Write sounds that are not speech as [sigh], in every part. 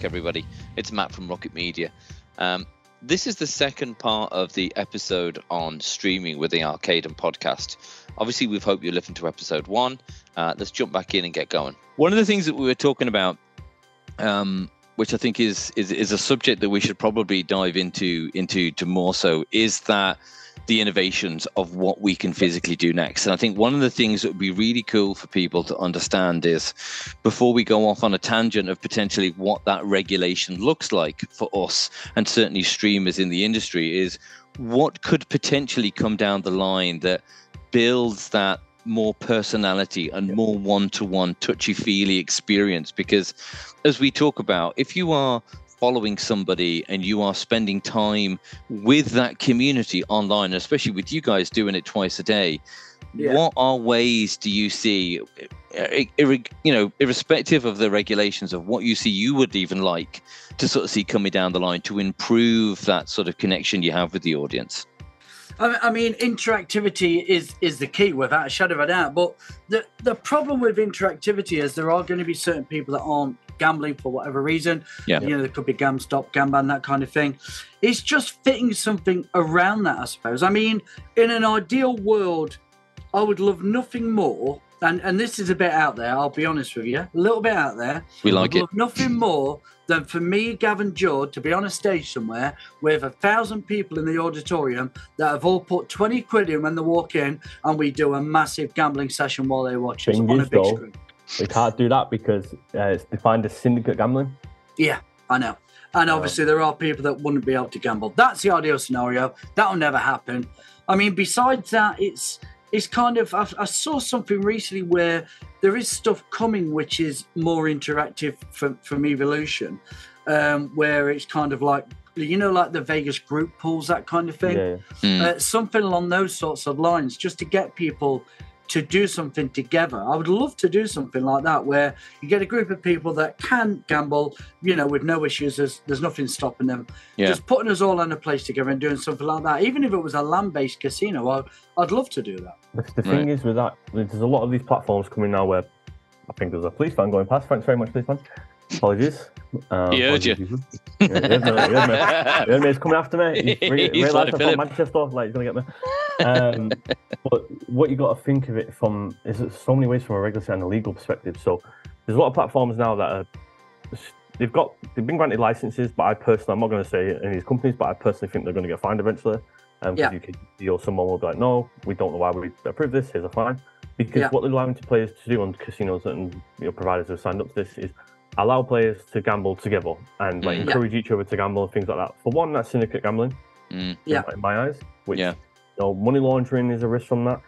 back, everybody. It's Matt from Rocket Media. Um, this is the second part of the episode on streaming with the Arcadem podcast. Obviously, we've hoped you listened to episode one. Uh, let's jump back in and get going. One of the things that we were talking about, um, which I think is, is is a subject that we should probably dive into into to more so, is that the innovations of what we can physically do next. And I think one of the things that would be really cool for people to understand is before we go off on a tangent of potentially what that regulation looks like for us and certainly streamers in the industry is what could potentially come down the line that builds that more personality and more one-to-one touchy-feely experience because as we talk about if you are following somebody and you are spending time with that community online, especially with you guys doing it twice a day, yeah. what are ways do you see, eh, eh, you know, irrespective of the regulations of what you see you would even like to sort of see coming down the line to improve that sort of connection you have with the audience? I mean, interactivity is is the key without a shadow of a doubt. But the the problem with interactivity is there are going to be certain people that aren't gambling for whatever reason. Yeah. You know, there could be GamStop, Gamban, that kind of thing. It's just fitting something around that, I suppose. I mean, in an ideal world, I would love nothing more. And, and this is a bit out there, I'll be honest with you, a little bit out there. We like it. Nothing more than for me, Gavin Judd, to be on a stage somewhere with a thousand people in the auditorium that have all put 20 quid in when they walk in and we do a massive gambling session while they watch us on a big though, screen. We can't do that because uh, it's defined as syndicate gambling. Yeah, I know. And obviously, there are people that wouldn't be able to gamble. That's the ideal scenario. That'll never happen. I mean, besides that, it's it's kind of I, I, saw something recently where there is stuff coming which is more interactive from from Evolution, um, where it's kind of like you know like the Vegas group pools that kind of thing, yeah. Mm. Uh, something along those sorts of lines, just to get people to do something together. I would love to do something like that where you get a group of people that can gamble, you know, with no issues. There's, there's nothing stopping them. Yeah. Just putting us all in a place together and doing something like that. Even if it was a land based casino, I, I'd love to do that. The thing right. is with that, there's a lot of these platforms coming now where I think there's a police van going past. Thanks very much, police van. Apologies. Um, he heard you. yeah, [laughs] he heard me. He heard me. He's coming after me. [laughs] He's, re- he's realised I'm from Manchester. Like, he's going to get me. Um, [laughs] but what you got to think of it from is so many ways from a regulatory and a legal perspective. So there's a lot of platforms now that are they've got they've been granted licenses, but I personally I'm not going to say any of these companies, but I personally think they're going to get fined eventually. Um, yeah. you could, or someone will be like, no, we don't know why we approved this. Here's a fine. Because yeah. what they're allowing to players to do on casinos and you know providers who signed up to this is allow players to gamble together and like mm. encourage yeah. each other to gamble and things like that. For one, that's syndicate gambling. Mm. Yeah, in my eyes, which yeah. you know, money laundering is a risk from that.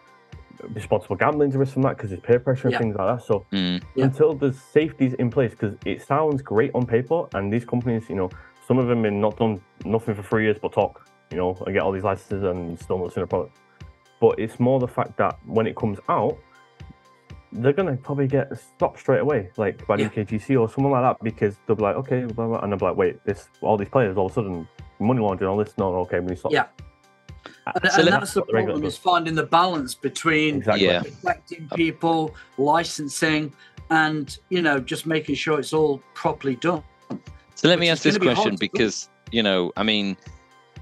Responsible gambling is a risk from that because there's peer pressure and yeah. things like that. So mm. until there's safeties in place, because it sounds great on paper, and these companies, you know, some of them have not done nothing for three years but talk, you know, and get all these licenses and still not seen a product. But it's more the fact that when it comes out, they're gonna probably get stopped straight away, like by the yeah. UKGC or someone like that, because they'll be like, okay, blah, blah, and they'll be like, wait, this all these players all of a sudden money laundering, all this, no, okay, we need to stop. Yeah. And, so and that's the problem is finding the balance between exactly. yeah. protecting people, licensing, and you know just making sure it's all properly done. So let me ask this question because you know, I mean,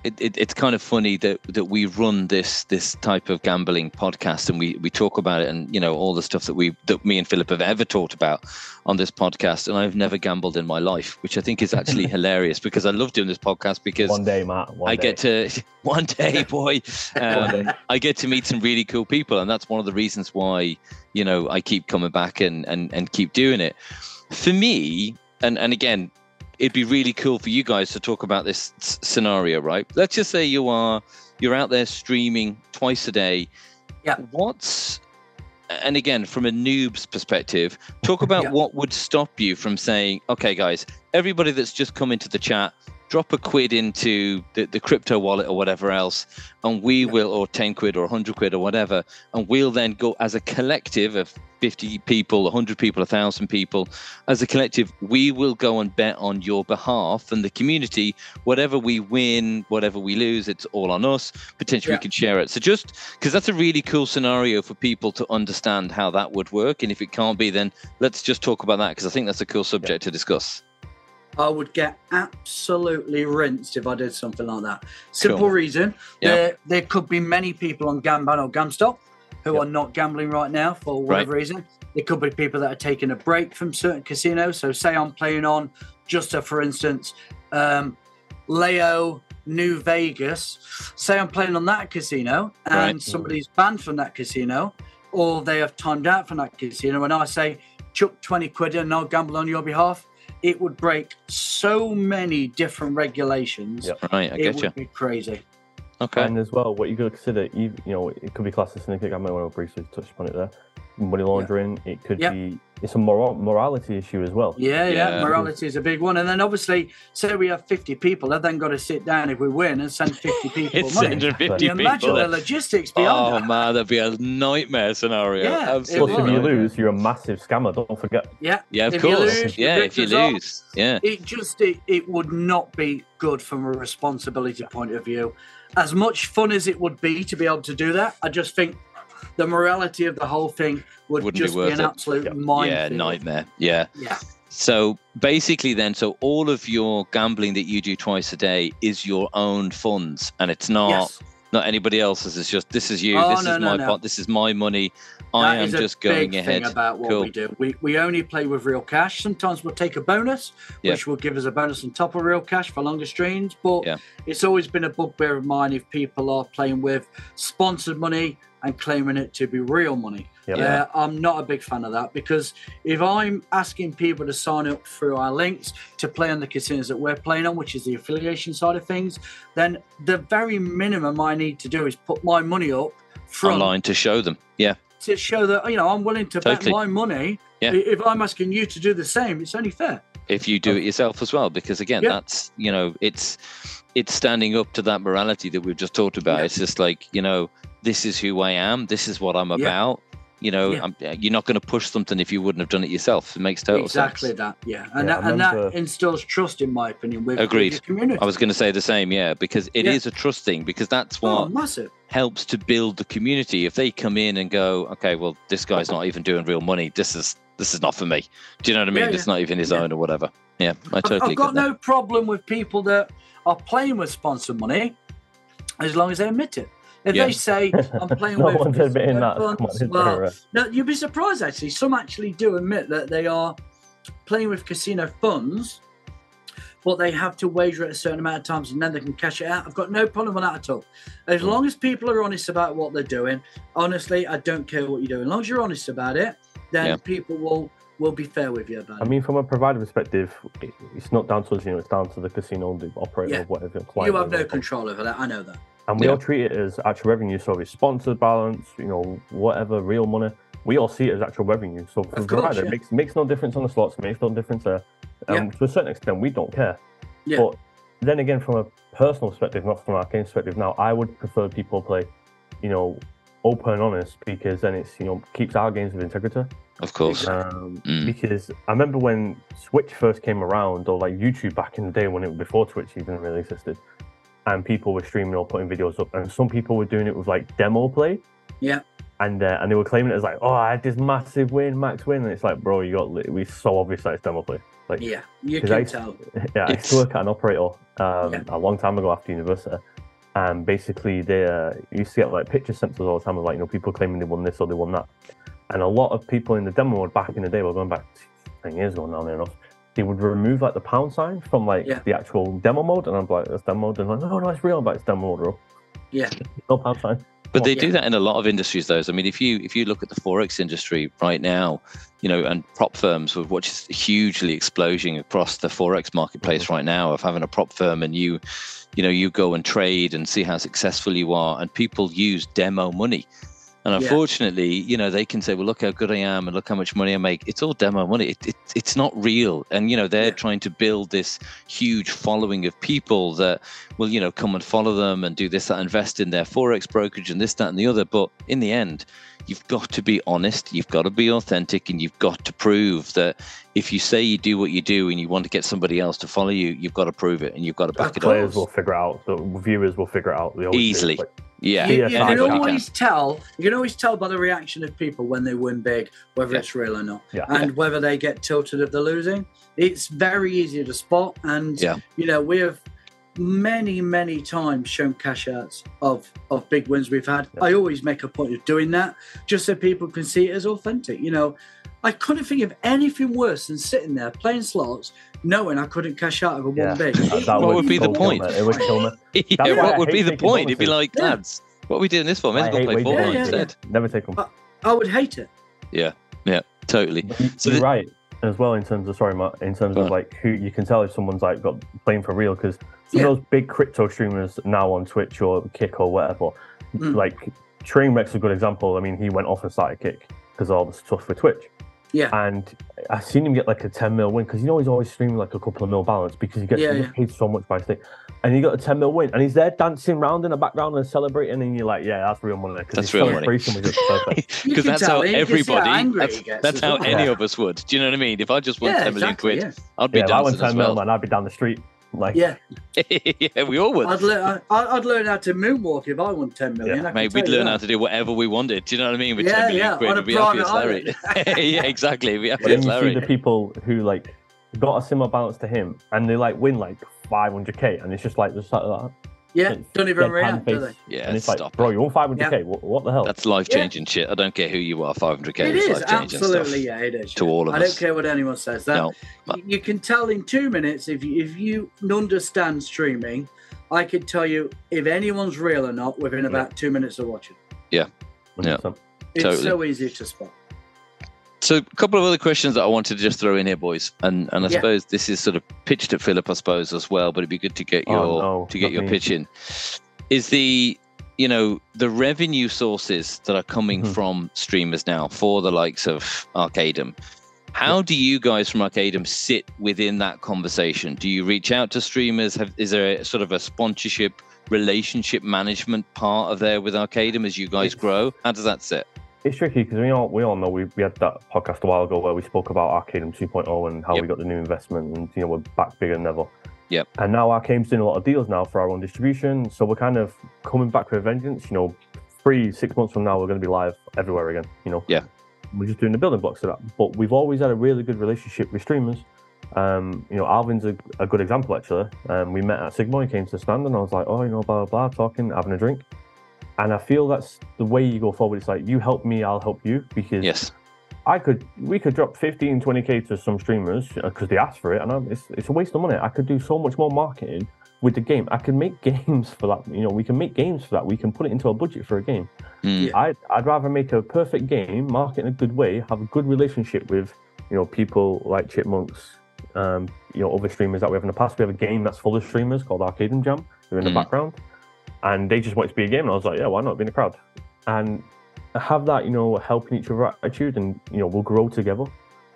it, it, it's kind of funny that that we run this this type of gambling podcast and we we talk about it and you know all the stuff that we that me and Phillip have ever talked about on this podcast. And I've never gambled in my life which I think is actually [laughs] hilarious because I love doing this podcast because one day Matt one I day. get to [laughs] one day [laughs] boy um, I get to meet some really cool people. And that's one of the reasons why you know I keep coming back and and and keep doing it. For me and and again it'd be really cool for you guys to talk about this scenario, right? Let's just say you are you're out there streaming twice a day. Yeah. What's and again from a noob's perspective, talk about [laughs] yeah. what would stop you from saying, okay, guys, everybody that's just come into the chat, drop a quid into the, the crypto wallet or whatever else, and we will, or 10 quid or 100 quid or whatever, and we'll then go as a collective of 50 people, 100 people, 1,000 people, as a collective, we will go and bet on your behalf and the community. Whatever we win, whatever we lose, it's all on us. Potentially, yeah. we can share it. So, just because that's a really cool scenario for people to understand how that would work. And if it can't be, then let's just talk about that because I think that's a cool subject yeah. to discuss. I would get absolutely rinsed if I did something like that. Simple Cool. reason. Yeah. There, there could be many people on Gamban or Gamstop who Yep. are not gambling right now for whatever reason. There could be people that are taking a break from certain casinos. So, say I'm playing on, just a, for instance, um, Leo New Vegas. Say I'm playing on that casino and Right. somebody's banned from that casino, or they have timed out from that casino, and I say, chuck 20 quid and I'll gamble on your behalf, it would break so many different regulations. Yep. Right, I it get would you. be crazy. Okay. And as well, what you got to consider, you, you know, it could be classed as syndicate want to briefly touch upon it there. Money laundering. It could Yep. be. It's a moral, morality issue as well. Yeah, yeah, Yeah. morality is a big one. And then obviously, say we have 50 people, they've then got to sit down if we win and send 50 [laughs] people It's money. 150 Can you imagine the logistics beyond Oh that? man, that'd be a nightmare scenario. Yeah, it Plus, if you lose, you're a massive scammer. Don't forget. Yeah, Yeah, of If course. lose, yeah, if you victors are- lose. Yeah. it just it, it would not be good from a responsibility point of view as much fun as it would be to be able to do that i just think the morality of the whole thing would Wouldn't just be, worth an it. absolute Yeah. minefield. Yeah, nightmare. Yeah. yeah So basically, then, so all of your gambling that you do twice a day is your own funds, and it's not yes not anybody else's. It's just this is you. Oh, this no, is no, my no. pot. This is my money. I That am just going big ahead. thing about what Cool. we do we, we only play with real cash sometimes we'll take a bonus Yeah. which will give us a bonus on top of real cash for longer streams but Yeah. it's always been a bugbear of mine if people are playing with sponsored money and claiming it to be real money Yep. Yeah, I'm not a big fan of that because if I'm asking people to sign up through our links to play on the casinos that we're playing on, which is the affiliation side of things, then the very minimum I need to do is put my money up front Online to show them. Yeah. to show that you know I'm willing to Totally. bet my money. Yeah. If I'm asking you to do the same, it's only fair. if you do it yourself as well because again Yeah. that's you know it's it's standing up to that morality that we've just talked about Yeah. it's just like you know this is who i am this is what i'm Yeah. about you know Yeah. I'm, uh, you're not going to push something if you wouldn't have done it yourself it makes total sense. exactly that. Yeah, and Yeah, that, and that instills trust, in my opinion, with, with Agreed. your community. i was going to say the same yeah because it is Yeah. a trust thing because that's oh, what massive. helps to build the community if they come in and go okay well this guy's not even doing real money this is this is not for me do you know what i mean Yeah, it's not even his Yeah. own or whatever yeah i I've, totally I've got get that. no problem with people that are playing with sponsor money, as long as they admit it. If Yeah. they say I'm [laughs] playing no with one's admitting that. Come on, funds," well, No, you'd be surprised actually. Some actually do admit that they are playing with casino funds, but they have to wager at a certain amount of times and then they can cash it out. I've got no problem with that at all. As hmm. long as people are honest about what they're doing, honestly, I don't care what you do. As long as you're honest about it, then Yeah. people will will be fair with you about it. I it. mean, from a provider perspective, it- it's not down to us. You know, it's down to the casino, the operator, Yeah. or whatever. You have no control over that. I know that. And we Yeah. all treat it as actual revenue. So it's sponsored balance, you know, whatever, real money, we all see it as actual revenue. So for course, yeah. it makes, makes no difference on the slots, makes no difference there. Um, To a certain extent, we don't care. Yeah. But then again, from a personal perspective, not from an Arcadem perspective, now I would prefer people play, you know, open and honest because then it's, you know, keeps our games with integrity. of course Um, Mm. Because I remember when Twitch first came around, or like YouTube back in the day when it was before Twitch even really existed, and people were streaming or putting videos up, and some people were doing it with like demo play. Yeah. And uh, and they were claiming it as like, oh, I had this massive win, max win, and it's like, bro, you got we so obvious that it's demo play. Like, Yeah, you can I- tell. [laughs] yeah, I used to work at an operator um, Yeah. a long time ago after university, and basically they uh, used to get like picture us all the time of like you know people claiming they won this or they won that, and a lot of people in the demo mode back in the day, we're going back ten years ago now, near enough. They would remove like the pound sign from like Yeah. the actual demo mode, and I'm like, that's demo mode, and like, no, no, it's real, but it's demo mode, bro. Yeah. [laughs] No pound sign. But they do that in a lot of industries, though. So, I mean, if you if you look at the forex industry right now, you know, and prop firms, which is hugely exploding across the forex marketplace mm-hmm. right now, of having a prop firm and you, you know, you go and trade and see how successful you are, and people use demo money. And Yeah. unfortunately, you know, they can say, "Well, look how good I am, and look how much money I make." It's all demo money. It, it, it's not real. And you know, they're Yeah. trying to build this huge following of people that will, you know, come and follow them and do this, that, invest in their forex brokerage and this, that, and the other. But in the end, you've got to be honest. You've got to be authentic, and you've got to prove that if you say you do what you do and you want to get somebody else to follow you, you've got to prove it and you've got to back the it players up. will figure out. The viewers will figure out. They. Easily. Like, Yeah, You, you Yeah, can fine. always tell. You can always tell by the reaction of people when they win big, whether Yeah. it's real or not, Yeah. and whether they get tilted if they're losing. It's very easy to spot, and Yeah. you know we have many, many times shown cash outs of of big wins we've had. Yeah. I always make a point of doing that just so people can see it as authentic. You know, I couldn't think of anything worse than sitting there playing slots, knowing I couldn't cash out of a Yeah. one big. that, that What would be the point? me. It would kill me. [laughs] yeah what I would be the taking point? It'd be like, Yeah. lads, what are we doing this for? May I as well play wagering four Yeah, yeah, instead. Never take them. I would hate it. Yeah, yeah, totally. You- So you're the- right as well in terms of sorry, Matt. In terms of like who you can tell if someone's like got playing for real because some Yeah. of those big crypto streamers now on Twitch or Kick or whatever, Mm. like Trainwreck's a good example. I mean, he went off and started Kick because all the stuff with Twitch. Yeah. And I've seen him get like a 10 mil win because you know he's always streaming like a couple of mil balance because he gets, Yeah, yeah. paid so much by Stake. And he got a 10 mil win and he's there dancing around in the background and celebrating. And you're like, yeah, that's real money. 'cause That's his real money. celebration was [laughs] perfect. Because that's how you can see how everybody. angry That's, that's how well. any Yeah. of us would. Do you know what I mean? If I just won yeah, 10 million exactly, quid, yeah. I'd be yeah, if I won dancing 10 as mil, well. man, I'd be down the street. Like, Yeah, [laughs] yeah, we all would. I'd, learn, I- I'd learn how to moonwalk if I won 10 million. Yeah. I Mate, we'd learn that. how to do whatever we wanted. Do you know what I mean? With Yeah, 10 million yeah, quid, we'd be happy as Larry. [laughs] [laughs] yeah, exactly. We'd be happy But as you see the people who like got a similar balance to him and they like win like 500k and it's just like just like that. Yeah, It's don't even deadpan react, do they? Yeah, and it's like, stop bro, it. you won 500k. What, what the hell? That's life changing shit. I don't care who you are. 500k It is is, life changing stuff. absolutely, yeah, it is. to all of I us. don't care what anyone says. That No, but- you can tell in two minutes if you, if you understand streaming. I could tell you if anyone's real or not within about two minutes of watching. 100%. It's Totally. so easy to spot. So, a couple of other questions that I wanted to just throw in here, boys, and and I Yeah. suppose this is sort of pitched at Phillip, I suppose, as well. But it'd be good to get Oh, your no, to get your me. pitch in. Is the you know the revenue sources that are coming Mhm. from streamers now for the likes of Arcadem? How do you guys from Arcadem sit within that conversation? Do you reach out to streamers? Have, is there a, sort of a sponsorship relationship management part of there with Arcadem as you guys It's- grow? How does that sit? It's tricky because we all we all know we, we had that podcast a while ago where we spoke about Arcadem 2.0 and how Yep. we got the new investment and you know we're back bigger than ever. Yep. And now Arcadem's doing a lot of deals now for our own distribution, so we're kind of coming back with a vengeance. You know, three six months from now we're going to be live everywhere again. You know. Yeah. We're just doing the building blocks of that, but we've always had a really good relationship with streamers. Um, you know, Alvin's a, a good example actually. Um, we met at Sigma, he came to the stand, and I was like, oh, you know, blah blah blah, talking, having a drink. And I feel that's the way you go forward. It's like you help me, I'll help you because Yes. I could we could drop 15, 20k to some streamers because they asked for it, and I'm, it's it's a waste of money. I could do so much more marketing with the game. I can make [laughs] games for that. You know, we can make games for that. We can put it into a budget for a game. Mm. Yeah. I'd I'd rather make a perfect game, market in a good way, have a good relationship with you know people like Chipmonkz, um, you know other streamers that we have in the past. We have a game that's full of streamers called Arcade and Jam. They're in Mhm. the background, and they just want to be a game. And I was like, yeah, why not be in the crowd? And have that you know helping each other attitude, and you know we'll grow together.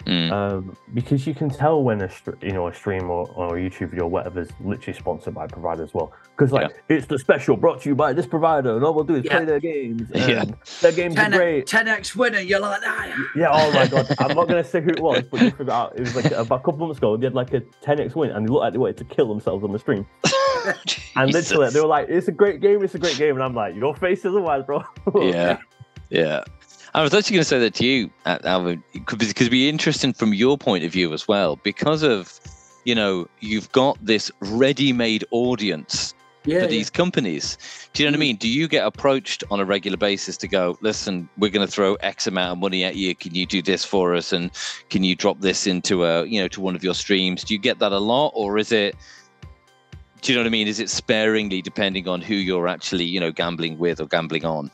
Mm. Um, because you can tell when a str- you know a stream or, or a YouTube video or whatever is literally sponsored by a provider as well. Because like it's the special brought to you by this provider, and all we'll do is Yeah. play their games. [laughs] Yeah. Their games are great. 10x winner, you're like that. Yeah, oh my god, [laughs] I'm not gonna say who it was, but you figure out it was like about a couple months ago. They had like a 10x win, and they looked like they wanted to kill themselves on the stream. [laughs] [laughs] And literally, they were like, "It's a great game, it's a great game," and I'm like, "Your face otherwise, bro." [laughs] yeah, yeah. I was actually going to say that to you, uh, Alvin, because it'd be interesting from your point of view as well, because of you know you've got this ready-made audience Yeah, for yeah. these companies. Do you know what I mean? Do you get approached on a regular basis to go, listen, we're going to throw X amount of money at you. Can you do this for us? And can you drop this into a, you know, to one of your streams? Do you get that a lot, or is it? Do you know what I mean? Is it sparingly depending on who you're actually, you know, gambling with or gambling on?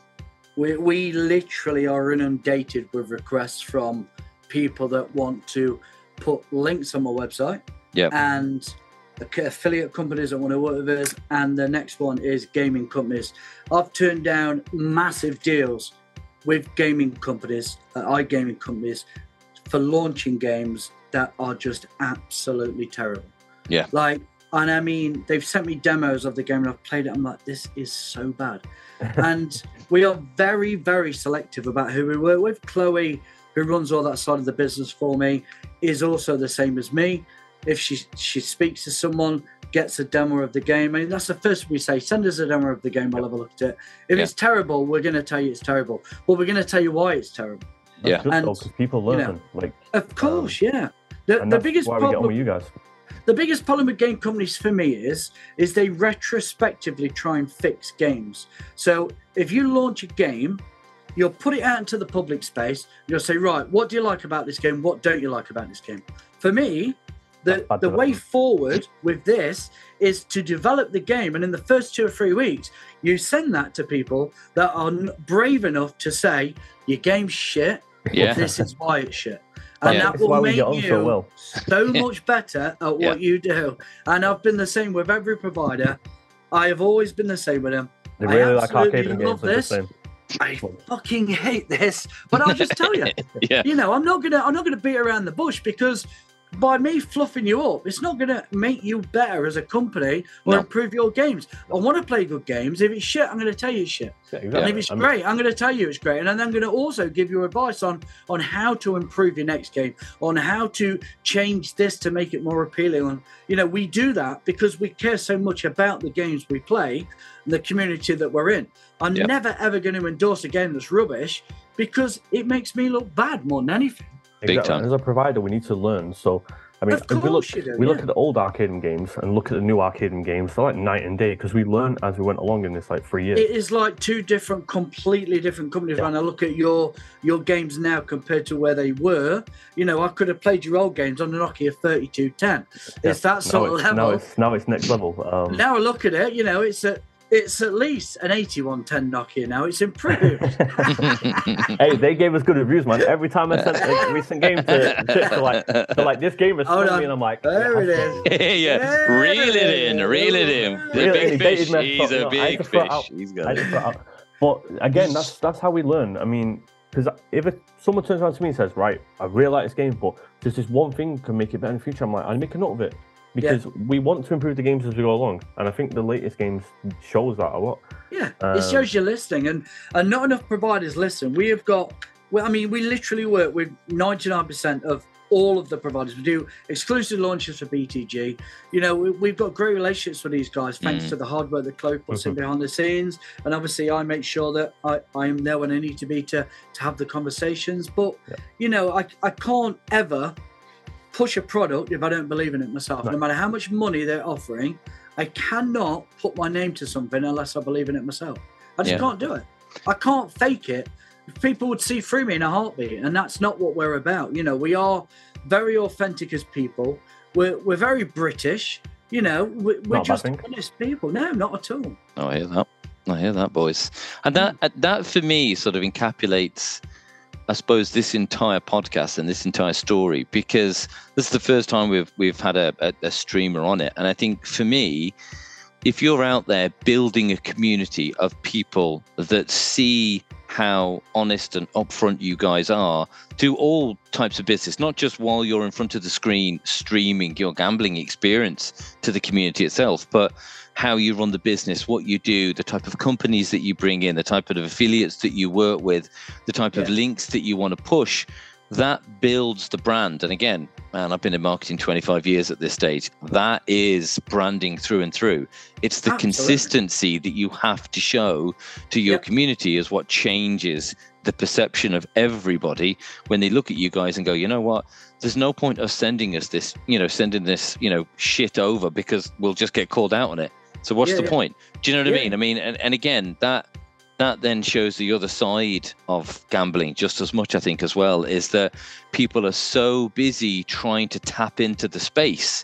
We, we literally are inundated with requests from people that want to put links on my website. Yep. And affiliate companies that want to work with us. And the next one is gaming companies. I've turned down massive deals with gaming companies, uh, iGaming companies, for launching games that are just absolutely terrible. Yeah. Like, and I mean, they've sent me demos of the game and I've played it. I'm like, this is so bad. [laughs] and we are very, very selective about who we work with. Chloe who runs all that side of the business for me, is also the same as me. If she she speaks to someone, gets a demo of the game, I mean that's the first we say. Send us a demo of the game. I'll have a look at it. If yeah. it's terrible, we're going to tell you it's terrible. But we're going to tell you why it's terrible. That's yeah, because people learn. You know, like, of course, um, yeah. The, the biggest why problem with you guys. The biggest problem with game companies for me is is they retrospectively try and fix games. So if you launch a game You'll put it out into the public space. You'll say, right, what do you like about this game? What don't you like about this game? For me, the, the way forward with this is to develop the game. And in the first two or three weeks, you send that to people that are brave enough to say, your game's shit. Yeah. This is why it's shit. And yeah. that will make you so, well. so, [laughs] much better at what yeah. you do. And I've been the same with every provider. I have always been the same with them. They really like arcade games. This. I fucking hate this, but I'll just tell you, [laughs] yeah. you know, I'm not gonna, I'm not gonna beat around the bush because by me fluffing you up, it's not going to make you better as a company or no. improve your games. I want to play good games. If it's shit, I'm going to tell you it's shit. Yeah, exactly. And if it's I mean, great, I'm going to tell you it's great. And then I'm going to also give you advice on on how to improve your next game, on how to change this to make it more appealing. And you know, we do that because we care so much about the games we play and the community that we're in. I'm yep. never ever going to endorse a game that's rubbish because it makes me look bad more than anything. Exactly. As a provider, we need to learn. So, I mean, we look do, we yeah. look at the old arcade games and look at the new arcade games. They're like night and day because we learned as we went along in this like three years. It is like two different, completely different companies. Yeah. When I look at your your games now compared to where they were, you know, I could have played your old games on the Nokia 3210. Yeah. It's that sort now of level. Now it's now it's next level. Um, now I look at it, you know, it's a it's at least an 8110 Nokia now. It's improved. [laughs] [laughs] hey, they gave us good reviews, man. Every time I sent a [laughs] recent game to, to, to like, to like this game is oh, no. me, and I'm like, there yeah, it is. yeah, there reel it in, reel it in. The reel big fish. He's a big fish. He's got But again, that's that's how we learn. I mean, because if it, someone turns around to me and says, "Right, I really like this game, but there's this one thing can make it better in the future," I'm like, "I'll make a note of it." Because yeah. we want to improve the games as we go along, and I think the latest games shows that a lot. Yeah, um, it shows you're listening, and and not enough providers listen. We have got, well, I mean, we literally work with ninety nine percent of all of the providers. We do exclusive launches for BTG. You know, we, have got great relationships with these guys thanks mm. to the hard work that Chloe puts mm-hmm. in behind the scenes. And obviously, I make sure that I, I am there when I need to be to, to have the conversations. But, yeah. you know, I, I can't ever push a product if I don't believe in it myself. No, no matter how much money they're offering, I cannot put my name to something unless I believe in it myself. I just yeah. can't do it. I can't fake it. People would see through me in a heartbeat, and that's not what we're about. You know, we are very authentic as people. We're we're very British. You know, we're, we're just honest people. No, not at all. Oh, I hear that. I hear that, boys. And that mm. uh, that for me sort of encapsulates I suppose this entire podcast and this entire story because this is the first time we've we've had a, a, a, streamer on it, and I think for me, if you're out there building a community of people that see how honest and upfront you guys are to all types of business, not just while you're in front of the screen streaming your gambling experience to the community itself, but how you run the business, what you do, the type of companies that you bring in, the type of affiliates that you work with, the type yeah. of links that you want to push, that builds the brand. And again, man, I've been in marketing 25 years at this stage. That is branding through and through. It's the Absolutely. consistency that you have to show to your yep. community is what changes the perception of everybody when they look at you guys and go, you know what? There's no point of sending us this, you know, sending this, you know, shit over because we'll just get called out on it. So what's yeah, the yeah. point? Do you know what yeah. I mean? I mean, and, and again, that that then shows the other side of gambling just as much, I think, as well, is that people are so busy trying to tap into the space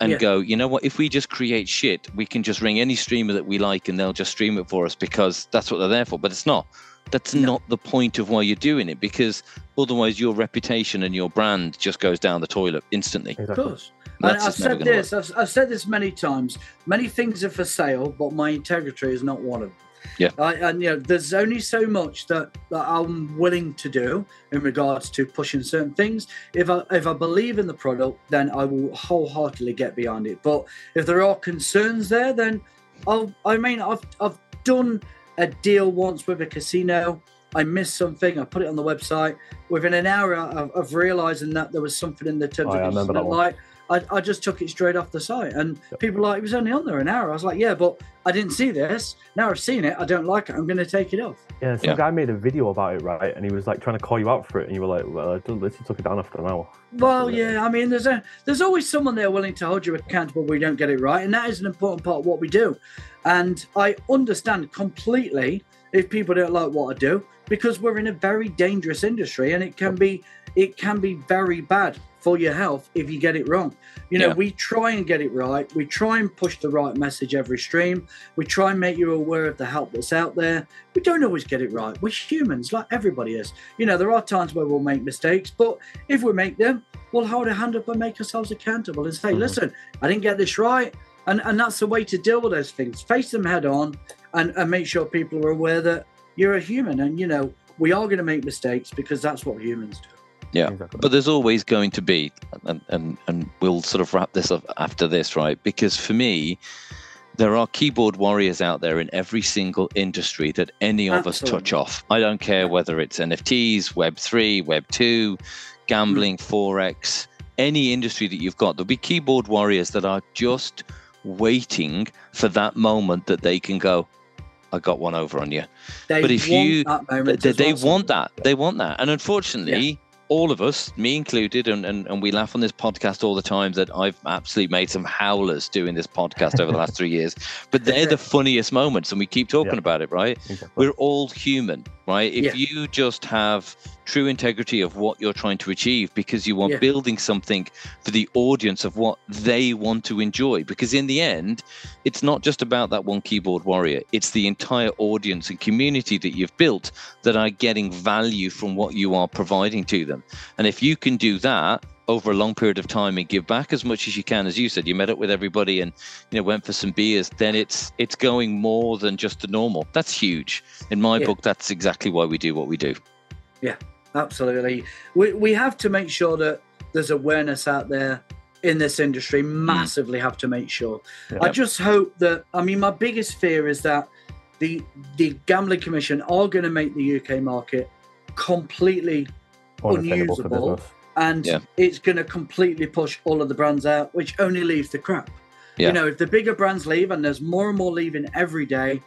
and yeah. go, you know what, if we just create shit, we can just ring any streamer that we like and they'll just stream it for us because that's what they're there for. But it's not. That's no. not the point of why you're doing it because otherwise your reputation and your brand just goes down the toilet instantly. Of course. And I've said this, I've, I've, said this many times. Many things are for sale, but my integrity is not one of them. Yeah. I, and you know, there's only so much that, that I'm willing to do in regards to pushing certain things. If I if I believe in the product, then I will wholeheartedly get behind it. But if there are concerns there, then I'll I mean I've I've done a deal once with a casino. I missed something. I put it on the website. Within an hour of, of realizing that there was something in the terms Oh, yeah, I of remember that one. like, I, I just took it straight off the site. And people were like, it was only on there an hour. I was like, yeah, but I didn't see this. Now I've seen it. I don't like it. I'm going to take it off. Yeah, some Yeah. guy made a video about it, right? And he was like trying to call you out for it, and you were like, "Well, I literally took it down after an hour." Well, yeah, I mean, there's a there's always someone there willing to hold you accountable when we don't get it right, and that is an important part of what we do. And I understand completely if people don't like what I do because we're in a very dangerous industry, and it can be it can be very bad for your health if you get it wrong. You know, Yeah. we try and get it right. We try and push the right message every stream. We try and make you aware of the help that's out there. We don't always get it right. We're humans, like everybody is. You know, there are times where we'll make mistakes, but if we make them, we'll hold a hand up and make ourselves accountable and say, Mhm. listen, I didn't get this right. And, and that's the way to deal with those things. Face them head on and, and make sure people are aware that you're a human and, you know, we are going to make mistakes because that's what humans do. Yeah. exactly. But there's always going to be, and, and and we'll sort of wrap this up after this, right? Because for me, there are keyboard warriors out there in every single industry that any of us touch off. I don't care whether it's NFTs, Web three, Web two, gambling, forex, any industry that you've got. There'll be keyboard warriors that are just waiting for that moment that they can go. I got one over on you. They But if you- They, they well, want that. They want that. And unfortunately, all of us, me included, and, and, and we laugh on this podcast all the time that I've absolutely made some howlers doing this podcast over the last [laughs] three years. But they're the funniest moments, and we keep talking Yeah. about it, right? Exactly. We're all human, right? If Yeah. you just have true integrity of what you're trying to achieve because you are Yeah. building something for the audience of what they want to enjoy, because in the end, it's not just about that one keyboard warrior, it's the entire audience and community that you've built that are getting value from what you are providing to them. And if you can do that, over a long period of time and give back as much as you can as you said you met up with everybody and you know went for some beers then it's it's going more than just the normal that's huge in my Yeah. book that's exactly why we do what we do Yeah, Absolutely. We, we have to make sure that there's awareness out there in this industry. Hmm. Massively have to make sure. Yeah. I just hope that, I mean, my biggest fear is that the the gambling commission are going to make the UK market completely Unattainable for unusable. Business. and Yeah. it's going to completely push all of the brands out, which only leaves the crap. Yeah. You know, if the bigger brands leave and there's more and more leaving every day,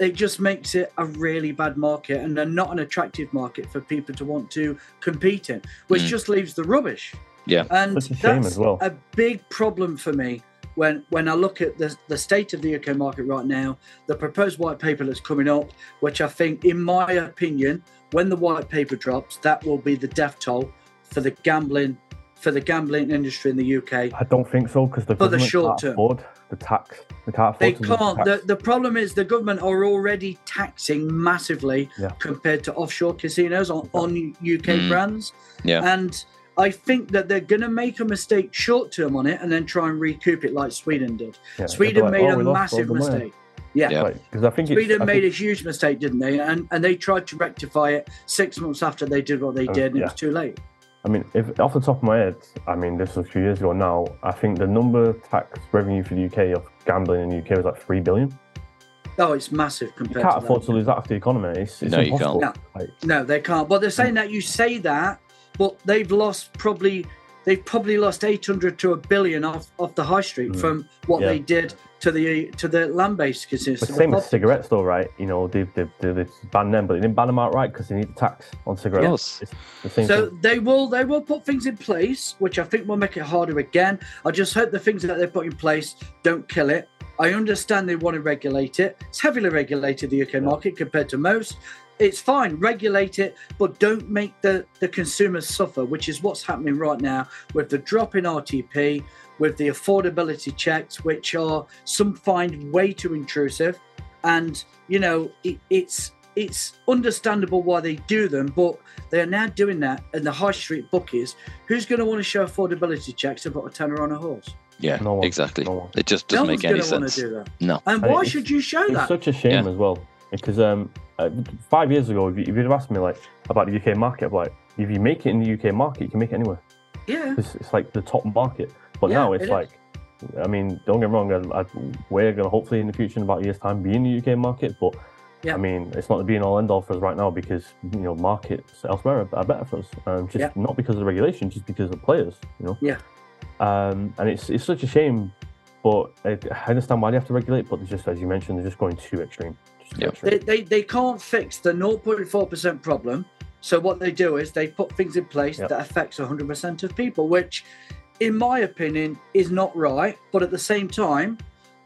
it just makes it a really bad market and a not an attractive market for people to want to compete in, which Mm. just leaves the rubbish. Yeah. and Such a that's as well. a big problem for me when when I look at the the state of the UK market right now, the proposed white paper that's coming up, which I think, in my opinion, when the white paper drops, that will be the death toll for the gambling for the gambling industry in the UK. I don't think so because the For the short can't term. afford the tax. They can't They the can't. The, the problem is the government are already taxing massively Yeah. compared to offshore casinos on, on UK Mm. brands. Yeah. And I think that they're going to make a mistake short term on it and then try and recoup it like Sweden did. Yeah, Sweden like, made "Oh, a we lost all massive mistake. Yeah. Yeah. Because I think Sweden I made a huge mistake, didn't they? And and they tried to rectify it six months after they did what they Uh, did, and yeah. it was too late. I mean, if off the top of my head, I mean, this was a few years ago now. I think the number tax revenue for the UK of gambling in the UK was like three billion. Oh, it's massive You can't to afford that. to lose that off the economy. It's, it's No, you can't. Like, No, they can't. But they're saying that you say that, but they've lost probably they've probably lost eight hundred to a billion off off the high street Mm. from what Yeah. they did to the to the land based casinos. But the same with pubs. cigarettes, though, right? You know, they they they, they banned them, but they didn't ban them outright because they need the tax on cigarettes. Yes. The same So thing. they will they will put things in place, which I think will make it harder again. I just hope the things that they put in place don't kill it. I understand they want to regulate it. It's heavily regulated the UK market compared to most. It's fine, regulate it, but don't make the, the consumers suffer, which is what's happening right now with the drop in RTP, with the affordability checks, which are some find way too intrusive. And you know, it, it's it's understandable why they do them, but they are now doing that in the high street bookies. Who's going to want to show affordability checks about a tenner on a horse? Yeah, No one- exactly. no one. It just doesn't no make any going want sense. to do that. No. And And why it's- should you show It's that? such a shame Yeah. as well because um, uh, five years ago, if, you, if you'd have asked me like about the UK market, I'd be like, if you make it in the UK market, you can make it anywhere. yeah, It's, it's like the top market. But Yeah, now it it's is. like, I mean, don't get me wrong, I, I, we're going to hopefully in the future, in about a year's time, be in the UK market. But yeah. I mean, it's not the be all end all for us right now because you know markets elsewhere are, are better for us. Um, just Yeah. not because of the regulation, just because of players. You know. Yeah. Um, and it's it's such a shame, but I, I understand why they have to regulate. But just as you mentioned, they're just going too extreme. Just Yeah. extreme. They, they, they can't fix the 0.4% problem. So what they do is they put things in place Yep. that affects 100% of people, which, in my opinion, is not right. But at the same time,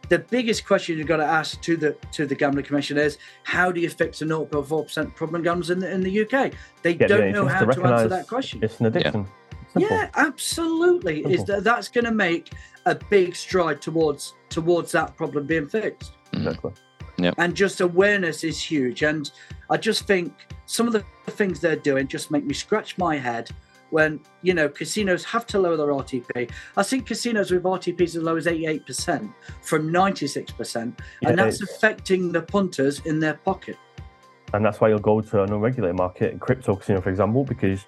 the biggest question you've got to ask to the to the gambling commission is how do you fix the 0.4% problem gamblers in the in the UK? They Yeah, don't yeah, know how to to answer that question. It's an addiction. Simple. Yeah, absolutely. Is that that's going to make a big stride towards towards that problem being fixed mm. Exactly. Yeah. And just awareness is huge and i just think some of the things they're doing just make me scratch my head when you know casinos have to lower their rtp i think casinos with rtps as low as 88% from 96% Yeah, and that's affecting the punters in their pocket. And that's why you'll go to an unregulated market, crypto casino, for example, because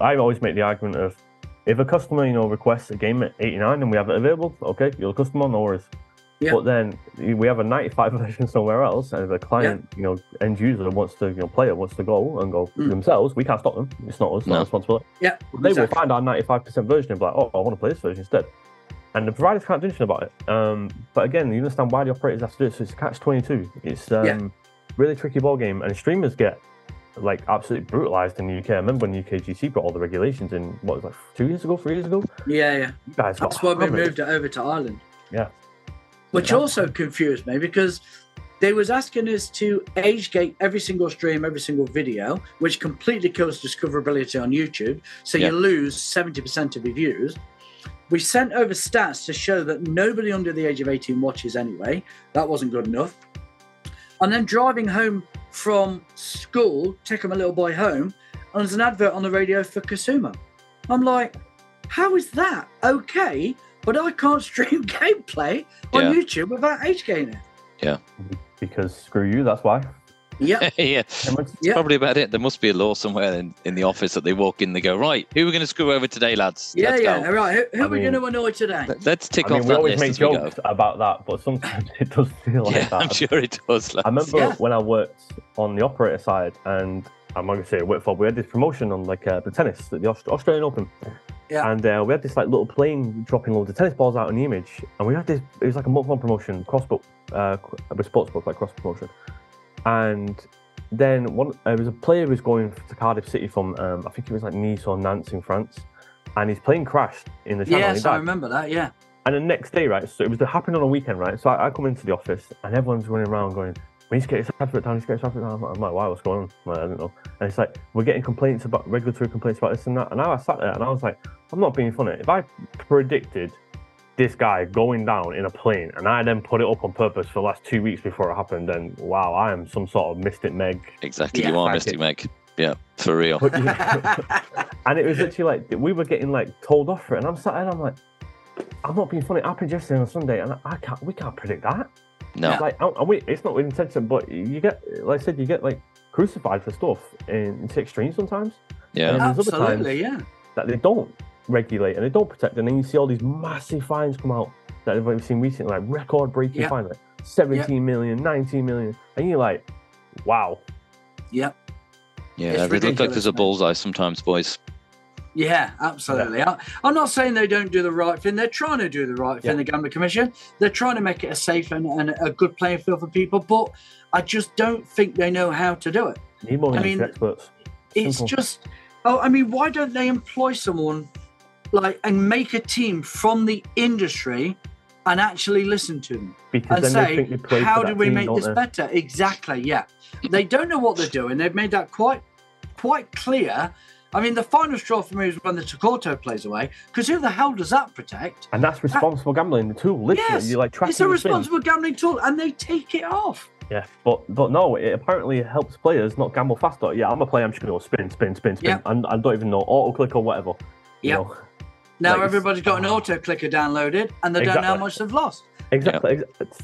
I always make the argument of if a customer, you know, requests a game at 89 and we have it available, okay, you're a customer, no worries. Yeah. But then we have a 95 [laughs] version somewhere else, and if a client, you know, end user wants to, you know, player wants to go and go Mm. themselves, we can't stop them. It's not us, not No. our responsibility. yeah They exactly. will find our 95% version and be like, oh, I want to play this version instead. And the providers can't do anything about it. Um, but again, you understand why the operators have to do it. So it's a catch 22. It's um, Yeah. really tricky ball game, and streamers get like absolutely brutalized in the UK. I remember when UKGC brought all the regulations in what was it, like two years ago, three years ago. yeah yeah You guys That's why we moved it over to Ireland. Yeah. Which Yeah. also confused me because they was asking us to age gate every single stream, every single video, which completely kills discoverability on YouTube. So Yeah. you lose 70% of your views. We sent over stats to show that nobody under the age of 18 watches anyway. That wasn't good enough. And then driving home from school, taking my little boy home, and there's an advert on the radio for Casumo. I'm like, how is that okay? But I can't stream [laughs] gameplay on Yeah. YouTube without age gating. because screw you. That's why. Yeah, [laughs] yeah, And it's- Yeah. probably about it. There must be a law somewhere in, in the office that they walk in. They go, right, who are we going to screw over today, lads? yeah, Let's yeah. Go. Right. Who, who I are we going to annoy today? Let- Let's tick I mean, off we always list make as jokes about that, but sometimes [laughs] it does feel like Yeah, that. I'm sure it does. Lads. I remember Yeah. when I worked on the operator side, and I'm not gonna say it for, we had this promotion on like uh, the tennis, the Aust- Australian Open. Yeah. And uh, we had this like little plane dropping loads of tennis balls out in the image, and we had this. It was like a month-long promotion, crossbook, uh, with sportsbook, like cross promotion. And then one, uh, there was a player who was going to Cardiff City from, um, I think it was like Nice or Nantes in France, and his plane crashed in the channel. Yes, I remember that. Yeah. And the next day, right? So it was happening on a weekend, right? So I, I come into the office and everyone's running around going, "We need to get this advert down. We need to get this advert down." I'm like, "Why? What's going on?" I'm like, I don't know. And it's like we're getting complaints about regulatory complaints about this and that. And now I sat there and I was like, "I'm not being funny. If I predicted this guy going down in a plane and I then put it up on purpose for the last two weeks before it happened, then wow, I am some sort of mystic Meg." Exactly, Yeah. you are Thank Mystic you. Meg. Yeah, for real. But, you [laughs] and it was literally like we were getting like told off for it, and I'm sat there and I'm like, I'm not being funny. It happened yesterday on Sunday, and I can't. We can't predict that. No, It's like, and we, it's not with intention, but you get, like I said, you get like crucified for stuff in, in extreme sometimes yeah, and there's other Absolutely. Yeah. that they don't regulate and they don't protect, and then you see all these massive fines come out that we've seen recently, like record-breaking Yeah. fine, like 17 million, 19 million, and you're like, wow. Yeah. yeah. it's They look like there's a bullseye sometimes, boys. Yeah, absolutely. I, I'm not saying they don't do the right thing. They're trying to do the right thing, Yeah. the Gambling Commission. They're trying to make it a safe and, and a good playing field for people, but I just don't think they know how to do it. Need more I mean, experts. It's Simple. just, oh, I mean, why don't they employ someone like and make a team from the industry and actually listen to them because and say, think they play how do we team, make this they? better? Exactly. Yeah, they don't know what they're doing. They've made that quite, quite clear. I mean, the final straw for me is when the Takoto plays away, because who the hell does that protect? And that's responsible gambling. The tool, literally, Yes, you like tracking It's a your spin. responsible gambling tool, and they take it off. Yeah, but but no, it apparently helps players not gamble faster. Yeah, I'm a player. I'm just gonna go spin, spin, spin, spin, Yeah. and I don't even know auto click or whatever. You Yeah. know? Now Like, everybody's got an [sighs] auto clicker downloaded, and they don't know how much they've lost. Exactly. ex- It's,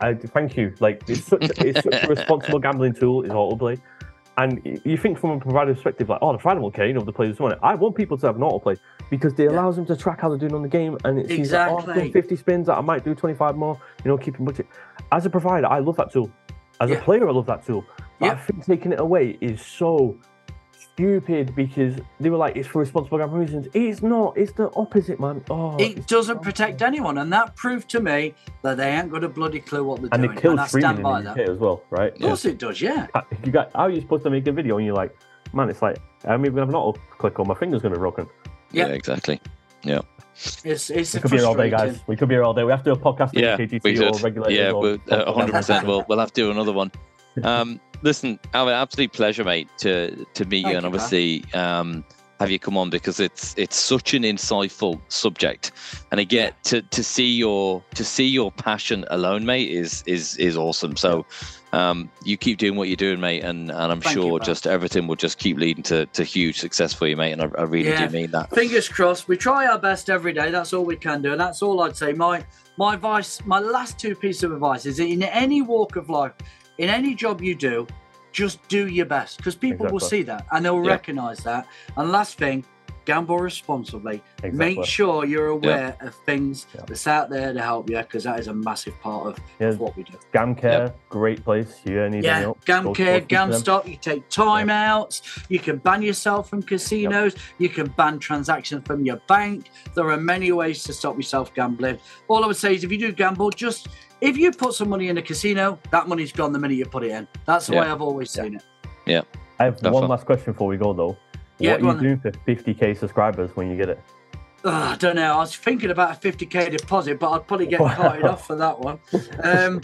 I, thank you. Like it's such, it's such a responsible gambling tool. Is autoplay, and you think from a provider perspective, like, oh, the provider will care. You know, the players want it. I want people to have an autoplay because it Yeah. allows them to track how they're doing on the game, and it's seems like, oh, I've done 50 spins. I might do 25 more. You know, keeping budget. As a provider, I love that tool. As Yeah. a player, I love that tool. But I think taking it away is so stupid because they were like, it's for responsible gambling reasons. It's not. It's the opposite, man. Oh, It doesn't protect anyone, and that proved to me that they ain't got a bloody clue what they're And doing. it kills and I streaming stand in by the that. UK as well, right? Of course it does, yeah. You got how are you supposed to make a video and you're like, man, it's like I'm even gonna have an auto click on my finger's gonna be broken. Yeah. yeah exactly. Yeah. It's it's We could be here all day, guys. We could be here all day. We have to do a podcast with Yeah, we or could. regulators. Yeah, or we'll, uh, 100%. [laughs] We'll, we'll have to do another one. Um, [laughs] listen, Alan, absolute pleasure, mate, to to meet Thank you, and obviously um, have you come on because it's it's such an insightful subject, and again to to see your to see your passion alone, mate, is is is awesome. So. Um, you keep doing what you're doing, mate, and, and I'm Thank sure pal. just everything will just keep leading to, to huge success for you, mate. And I, I really Yeah. do mean that. Fingers crossed. We try our best every day. That's all we can do, and that's all I'd say. My my advice, my last two pieces of advice is in any walk of life, in any job you do, just do your best because people will see that and they'll Yeah. recognise that. And last thing, gamble responsibly. Exactly. Make sure you're aware of things Yeah. that's out there to help you because that is a massive part of, Yeah. what we do. Gamcare, great place. You need Yeah, help, gam go- care, go speak to GamStop. You take timeouts. You can ban yourself from casinos. You can ban transactions from your bank. There are many ways to stop yourself gambling. All I would say is, if you do gamble, just if you put some money in a casino, that money's gone the minute you put it in. That's the Yeah. way I've always seen it. Yeah. I have Definitely. one last question before we go though. Yeah, what go are on you doing for 50k subscribers when you get it? Ugh, I don't know. I was thinking about a 50k deposit, but I'd probably get [laughs] carted off for that one. Um,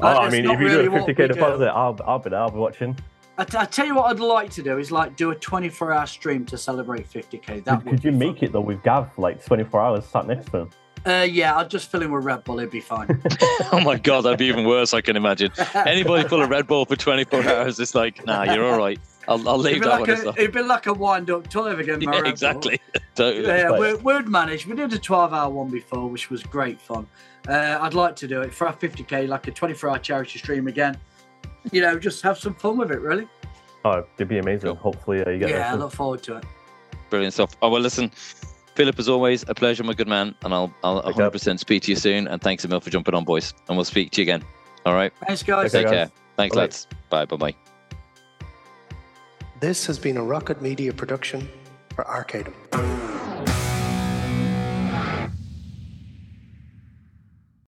Oh, I mean, if you really do a 50k we do. deposit, I'll, I'll be there. I'll be watching. I, t- I tell you what, I'd like to do is like do a 24 hour stream to celebrate 50k. That Could, would could you be make it though with Gav like 24 hours sat next to him? Fun. Uh, yeah, I'll just fill in with Red Bull. It'd be fine. [laughs] oh my god, that'd be even worse. I can imagine. Anybody full of Red Bull for 24 hours, it's like, nah, you're all right. I'll, I'll leave It'd that like one a, it'd be like a wind up toilet again. Yeah, Red exactly. [laughs] totally. Yeah, we're, we'd manage. We did a 12 hour one before, which was great fun. Uh, I'd like to do it for our 50k, like a 24 hour charity stream again. You know, just have some fun with it, really. Oh, it'd be amazing. Cool. Hopefully, uh, you get Yeah, I look forward to it. Brilliant stuff. Oh well, listen, Phillip, as always, a pleasure, my good man, and I'll I'll Take care. 100% speak to you soon. And thanks a mil for jumping on, boys. And we'll speak to you again. All right. Thanks, guys. Okay, Take guys. care. Thanks, Bye. lads. Bye. Bye. Bye. This has been a Rocket Media production for Arcadem.